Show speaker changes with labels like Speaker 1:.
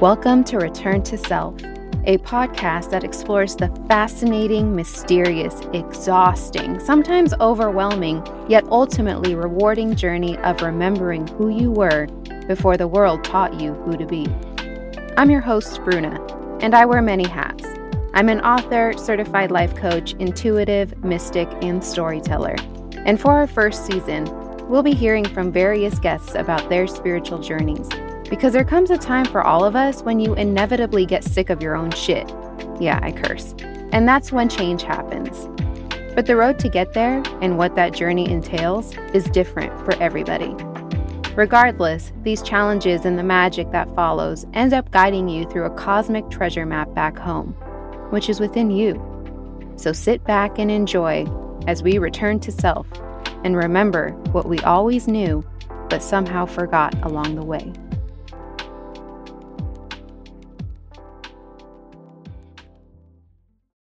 Speaker 1: Welcome to Return to Self, a podcast that explores the fascinating, mysterious, exhausting, sometimes overwhelming, yet ultimately rewarding journey of remembering who you were before the world taught you who to be. I'm your host, Bruna, and I wear many hats. I'm an author, certified life coach, intuitive, mystic, and storyteller. And for our first season, we'll be hearing from various guests about their spiritual journeys because there comes a time for all of us when you inevitably get sick of your own shit. Yeah, I curse. And that's when change happens. But the road to get there and what that journey entails is different for everybody. Regardless, these challenges and the magic that follows end up guiding you through a cosmic treasure map back home, which is within you. So sit back and enjoy as we return to self and remember what we always knew but somehow forgot along the way.